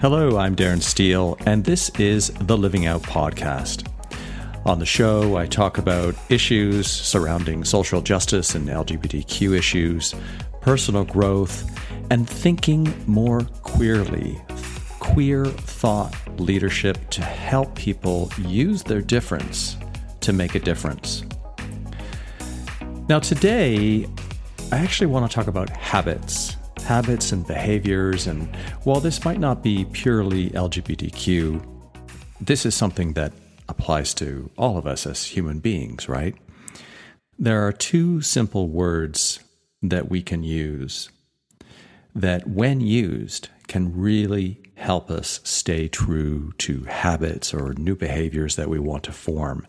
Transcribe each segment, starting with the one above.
Hello, I'm Darren Stehle, and this is the Living Out Podcast. On the show, I talk about issues surrounding social justice and LGBTQ issues, personal growth, and thinking more queerly. Queer thought leadership to help people use their difference to make a difference. Now, today, I actually want to talk about habits, habits and behaviors. And while this might not be purely LGBTQ, this is something that applies to all of us as human beings, right? There are two simple words that we can use that, when used, can really help us stay true to habits or new behaviors that we want to form.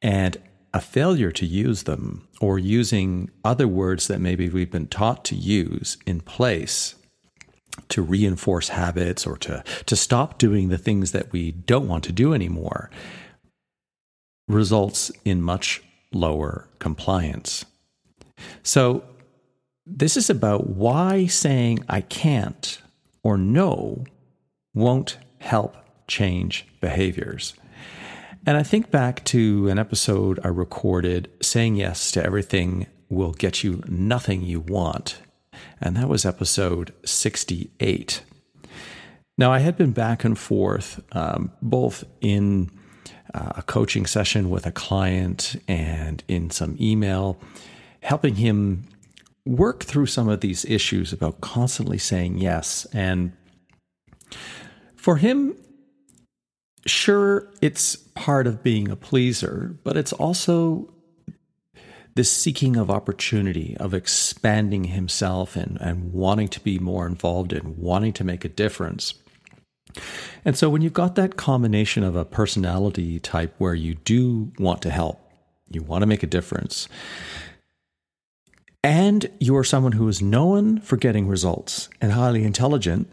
And a failure to use them or using other words that maybe we've been taught to use in place to reinforce habits or to, to stop doing the things that we don't want to do anymore results in much lower compliance. So, this is about why saying I can't or no won't help change behaviors. And I think back to an episode I recorded saying yes to everything will get you nothing you want. And that was episode 68. Now, I had been back and forth, um, both in uh, a coaching session with a client and in some email, helping him work through some of these issues about constantly saying yes. And for him, sure, it's part of being a pleaser, but it's also this seeking of opportunity, of expanding himself and, and wanting to be more involved and wanting to make a difference. And so when you've got that combination of a personality type where you do want to help, you want to make a difference, and you are someone who is known for getting results and highly intelligent,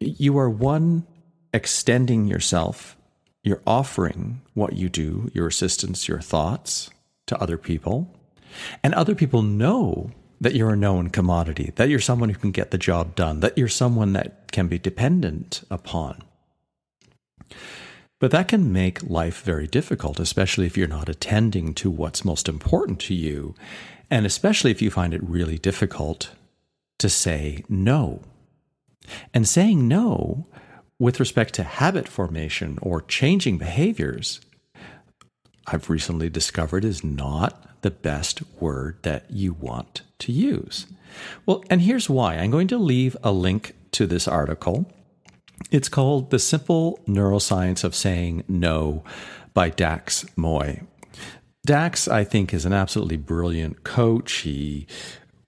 you are one extending yourself you're offering what you do, your assistance, your thoughts to other people. And other people know that you're a known commodity, that you're someone who can get the job done, that you're someone that can be dependent upon. But that can make life very difficult, especially if you're not attending to what's most important to you, and especially if you find it really difficult to say no. And saying no with respect to habit formation or changing behaviors, I've recently discovered is not the best word that you want to use. Well, and here's why. I'm going to leave a link to this article. It's called The Simple Neuroscience of Saying No by Dax Moy. Dax, I think, is an absolutely brilliant coach. He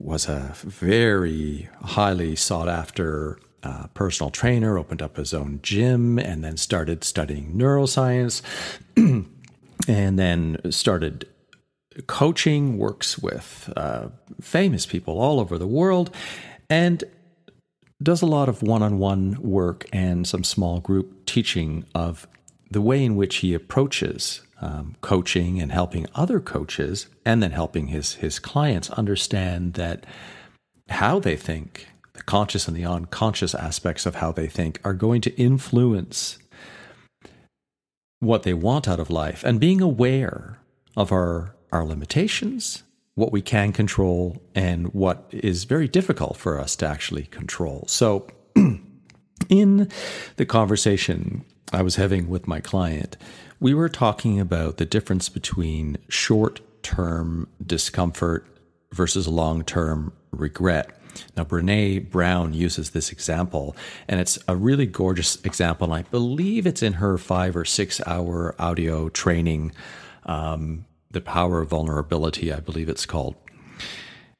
was a very highly sought after uh, personal trainer, opened up his own gym, and then started studying neuroscience, and then started coaching, works with uh, famous people all over the world, and does a lot of one on one work and some small group teaching of the way in which he approaches um, coaching and helping other coaches, and then helping his, his clients understand that how they think the conscious and the unconscious aspects of how they think are going to influence what they want out of life. And being aware of our our limitations what we can control and what is very difficult for us to actually control. So in the conversation i was having with my client we were talking about the difference between short term discomfort versus long term regret now, Brene Brown uses this example, and it's a really gorgeous example. And I believe it's in her five or six hour audio training, um, The Power of Vulnerability, I believe it's called.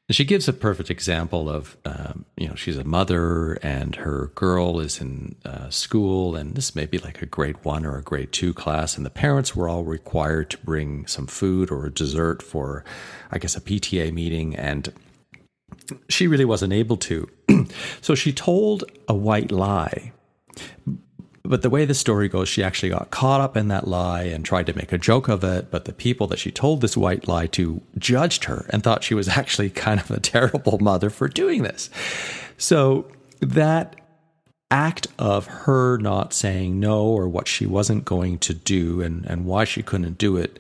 And she gives a perfect example of, um, you know, she's a mother and her girl is in uh, school, and this may be like a grade one or a grade two class, and the parents were all required to bring some food or a dessert for, I guess, a PTA meeting. And she really wasn't able to. so she told a white lie. But the way the story goes, she actually got caught up in that lie and tried to make a joke of it. But the people that she told this white lie to judged her and thought she was actually kind of a terrible mother for doing this. So that act of her not saying no or what she wasn't going to do and, and why she couldn't do it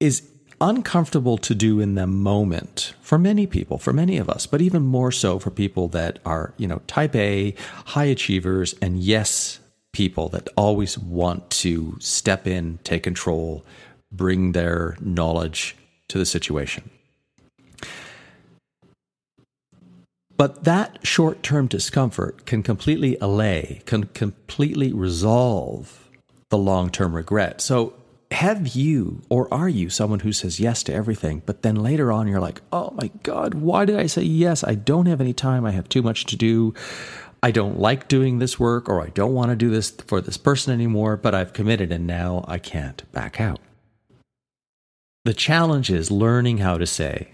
is uncomfortable to do in the moment for many people, for many of us, but even more so for people that are, you know, type A, high achievers, and yes people that always want to step in, take control, bring their knowledge to the situation. But that short term discomfort can completely allay, can completely resolve the long term regret. So have you or are you someone who says yes to everything, but then later on you're like, oh my God, why did I say yes? I don't have any time. I have too much to do. I don't like doing this work or I don't want to do this for this person anymore, but I've committed and now I can't back out. The challenge is learning how to say,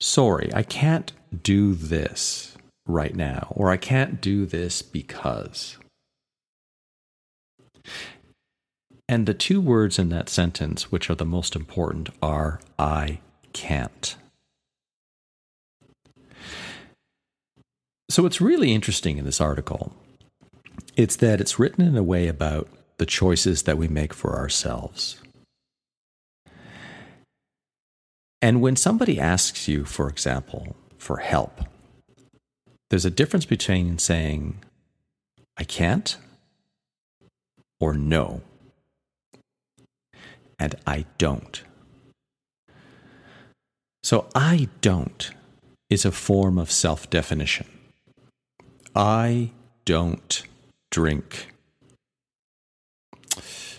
sorry, I can't do this right now, or I can't do this because. And the two words in that sentence, which are the most important, are I can't. So, what's really interesting in this article, it's that it's written in a way about the choices that we make for ourselves. And when somebody asks you, for example, for help, there's a difference between saying, I can't, or no and I don't. So, I don't is a form of self definition. I don't drink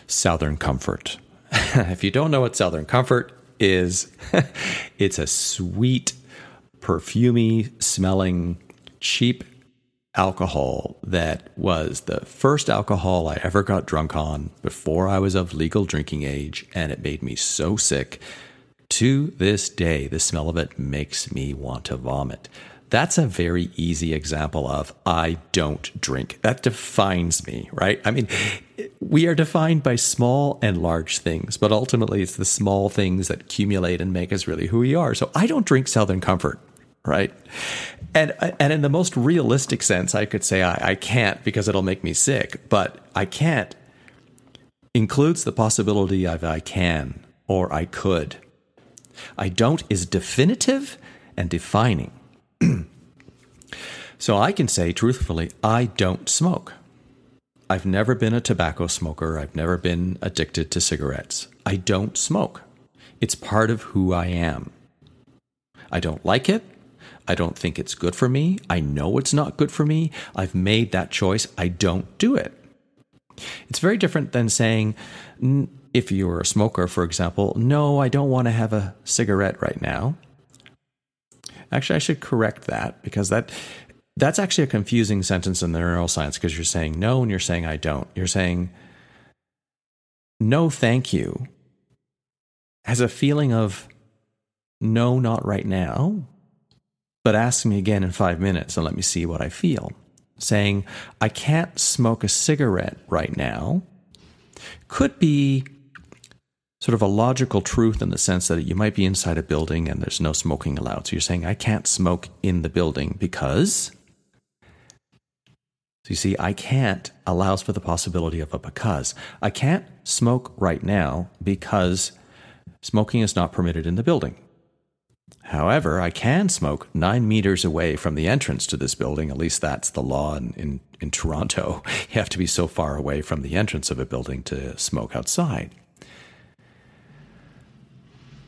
Southern Comfort. if you don't know what Southern Comfort is, it's a sweet, perfumy smelling, cheap alcohol that was the first alcohol I ever got drunk on before I was of legal drinking age, and it made me so sick. To this day, the smell of it makes me want to vomit. That's a very easy example of I don't drink. That defines me, right? I mean, we are defined by small and large things, but ultimately it's the small things that accumulate and make us really who we are. So I don't drink Southern Comfort right? And and in the most realistic sense, I could say I, I can't because it'll make me sick, but I can't includes the possibility of I can or I could. I don't is definitive and defining. so I can say truthfully, I don't smoke. I've never been a tobacco smoker. I've never been addicted to cigarettes. I don't smoke. It's part of who I am. I don't like it. I don't think it's good for me. I know it's not good for me. I've made that choice. I don't do it. It's very different than saying, if you're a smoker, for example, no, I don't want to have a cigarette right now. Actually, I should correct that because that that's actually a confusing sentence in the neuroscience because you're saying no and you're saying I don't. You're saying no, thank you has a feeling of no, not right now, but ask me again in five minutes and let me see what I feel. Saying, I can't smoke a cigarette right now could be sort of a logical truth in the sense that you might be inside a building and there's no smoking allowed. So you're saying, I can't smoke in the building because. So you see, I can't allows for the possibility of a because. I can't smoke right now because smoking is not permitted in the building. However, I can smoke nine meters away from the entrance to this building. At least that's the law in, in, in, Toronto. You have to be so far away from the entrance of a building to smoke outside.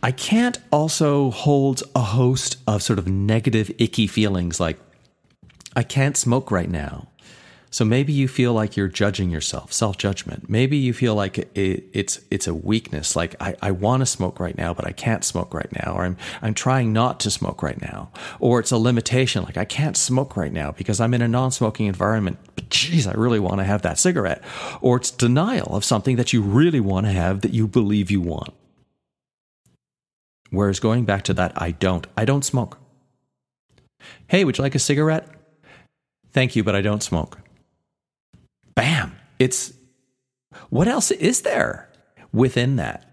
I can't also hold a host of sort of negative, icky feelings like, I can't smoke right now. So maybe you feel like you're judging yourself, self judgment. Maybe you feel like it, it's it's a weakness, like I, I want to smoke right now, but I can't smoke right now, or I'm I'm trying not to smoke right now, or it's a limitation, like I can't smoke right now because I'm in a non-smoking environment. But geez, I really want to have that cigarette, or it's denial of something that you really want to have that you believe you want. Whereas going back to that, I don't, I don't smoke. Hey, would you like a cigarette? Thank you, but I don't smoke bam, it's what else is there within that?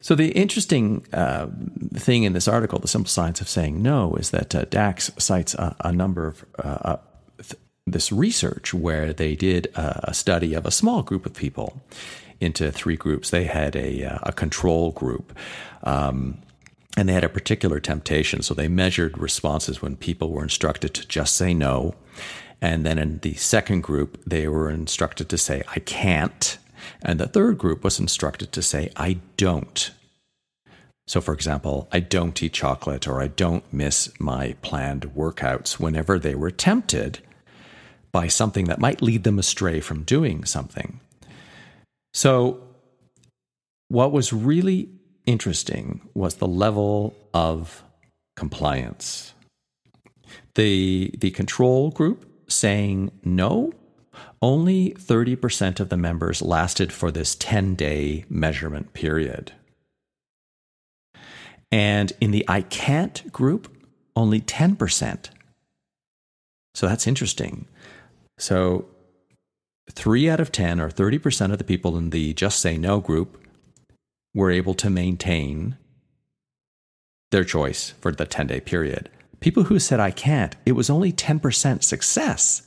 So, the interesting uh, thing in this article, The Simple Science of Saying No, is that uh, Dax cites a, a number of uh, th- this research where they did a, a study of a small group of people into three groups. They had a, uh, a control group. Um, and they had a particular temptation. So they measured responses when people were instructed to just say no. And then in the second group, they were instructed to say, I can't. And the third group was instructed to say, I don't. So, for example, I don't eat chocolate or I don't miss my planned workouts whenever they were tempted by something that might lead them astray from doing something. So, what was really interesting was the level of compliance. The, the control group saying no, only 30% of the members lasted for this 10 day measurement period. And in the I can't group, only 10%. So that's interesting. So, three out of 10 or 30% of the people in the just say no group were able to maintain their choice for the 10 day period. People who said I can't, it was only 10% success.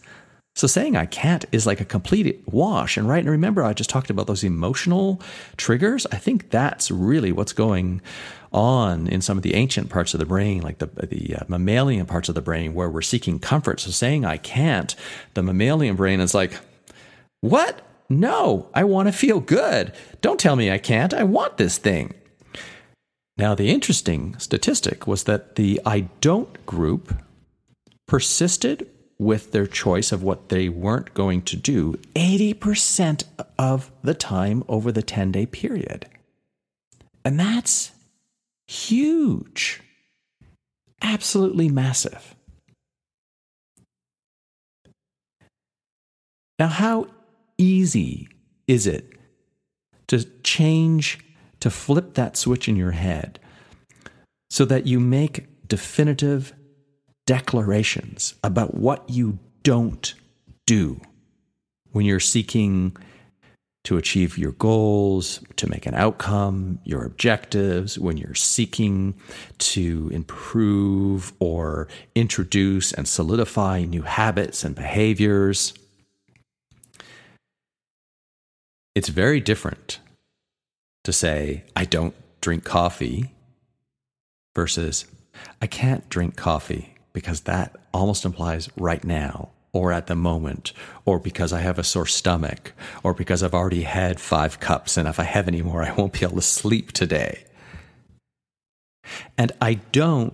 So saying I can't is like a complete wash. And right, and remember, I just talked about those emotional triggers. I think that's really what's going on in some of the ancient parts of the brain, like the the uh, mammalian parts of the brain, where we're seeking comfort. So saying I can't, the mammalian brain is like, what? No, I want to feel good. Don't tell me I can't. I want this thing. Now, the interesting statistic was that the I don't group persisted with their choice of what they weren't going to do 80% of the time over the 10 day period. And that's huge, absolutely massive. Now, how easy is it to change, to flip that switch in your head so that you make definitive declarations about what you don't do when you're seeking to achieve your goals, to make an outcome, your objectives, when you're seeking to improve or introduce and solidify new habits and behaviors. It's very different to say, I don't drink coffee versus, I can't drink coffee because that almost implies right now or at the moment, or because I have a sore stomach, or because I've already had five cups and if I have any more, I won't be able to sleep today. And I don't,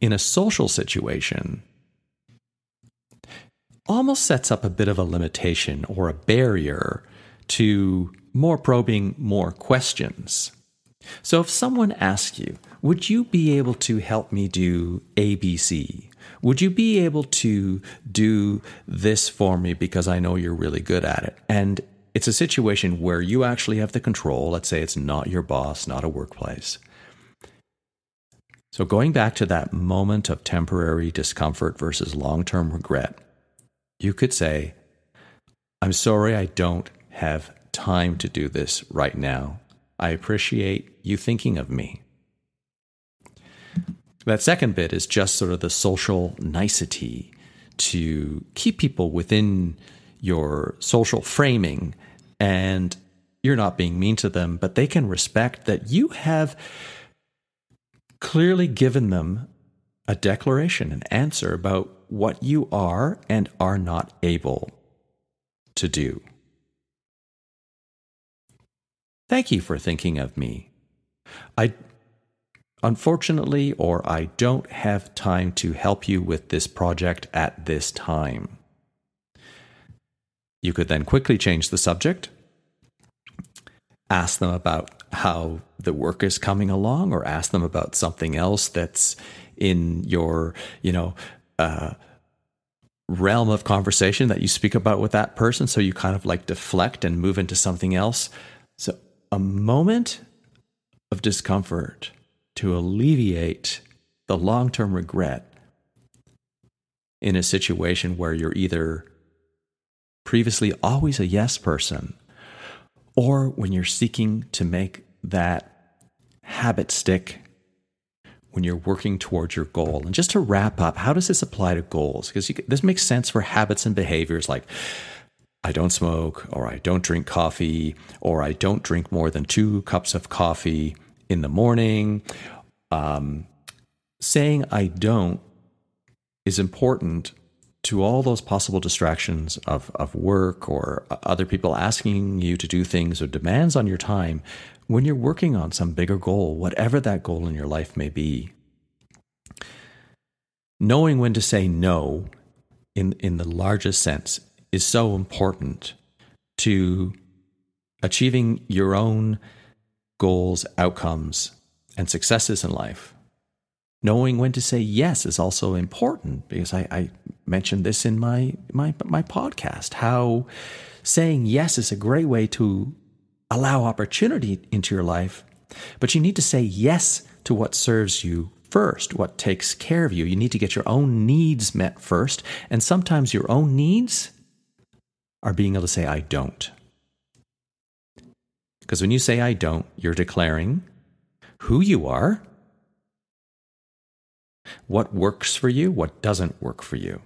in a social situation, almost sets up a bit of a limitation or a barrier to more probing, more questions. So if someone asks you, would you be able to help me do ABC? Would you be able to do this for me because I know you're really good at it? And it's a situation where you actually have the control. Let's say it's not your boss, not a workplace. So, going back to that moment of temporary discomfort versus long term regret, you could say, I'm sorry I don't have time to do this right now. I appreciate you thinking of me. That second bit is just sort of the social nicety to keep people within your social framing and you're not being mean to them, but they can respect that you have clearly given them a declaration, an answer about what you are and are not able to do. Thank you for thinking of me. I unfortunately or I don't have time to help you with this project at this time. You could then quickly change the subject, ask them about how the work is coming along or ask them about something else that's in your, you know, uh, realm of conversation that you speak about with that person. So you kind of like deflect and move into something else. A moment of discomfort to alleviate the long term regret in a situation where you're either previously always a yes person or when you're seeking to make that habit stick when you're working towards your goal. And just to wrap up, how does this apply to goals? Because this makes sense for habits and behaviors like I don't smoke, or I don't drink coffee, or I don't drink more than two cups of coffee in the morning. Um, saying I don't is important to all those possible distractions of, of work or other people asking you to do things or demands on your time when you're working on some bigger goal, whatever that goal in your life may be. Knowing when to say no in, in the largest sense is so important to achieving your own goals, outcomes, and successes in life. Knowing when to say yes is also important because I, I mentioned this in my, my my podcast. How saying yes is a great way to allow opportunity into your life, but you need to say yes to what serves you first, what takes care of you. You need to get your own needs met first, and sometimes your own needs are being able to say I don't. Because when you say I don't, you're declaring who you are what works for you, what doesn't work for you.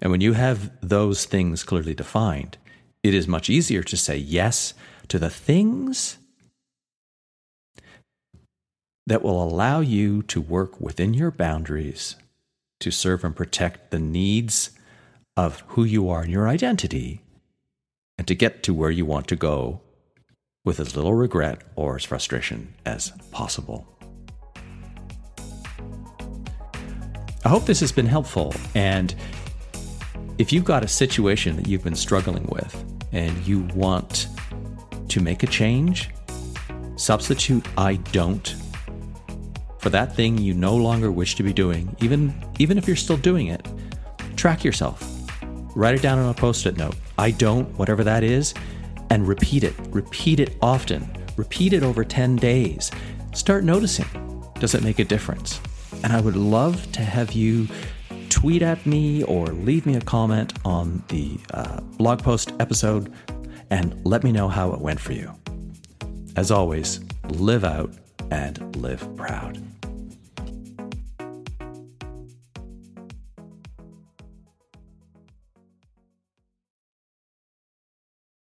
And when you have those things clearly defined, it is much easier to say yes to the things that will allow you to work within your boundaries to serve and protect the needs of who you are and your identity, and to get to where you want to go with as little regret or as frustration as possible. I hope this has been helpful. And if you've got a situation that you've been struggling with and you want to make a change, substitute I don't for that thing you no longer wish to be doing, even, even if you're still doing it. Track yourself. Write it down on a post it note. I don't, whatever that is, and repeat it. Repeat it often. Repeat it over 10 days. Start noticing. Does it make a difference? And I would love to have you tweet at me or leave me a comment on the uh, blog post episode and let me know how it went for you. As always, live out and live proud.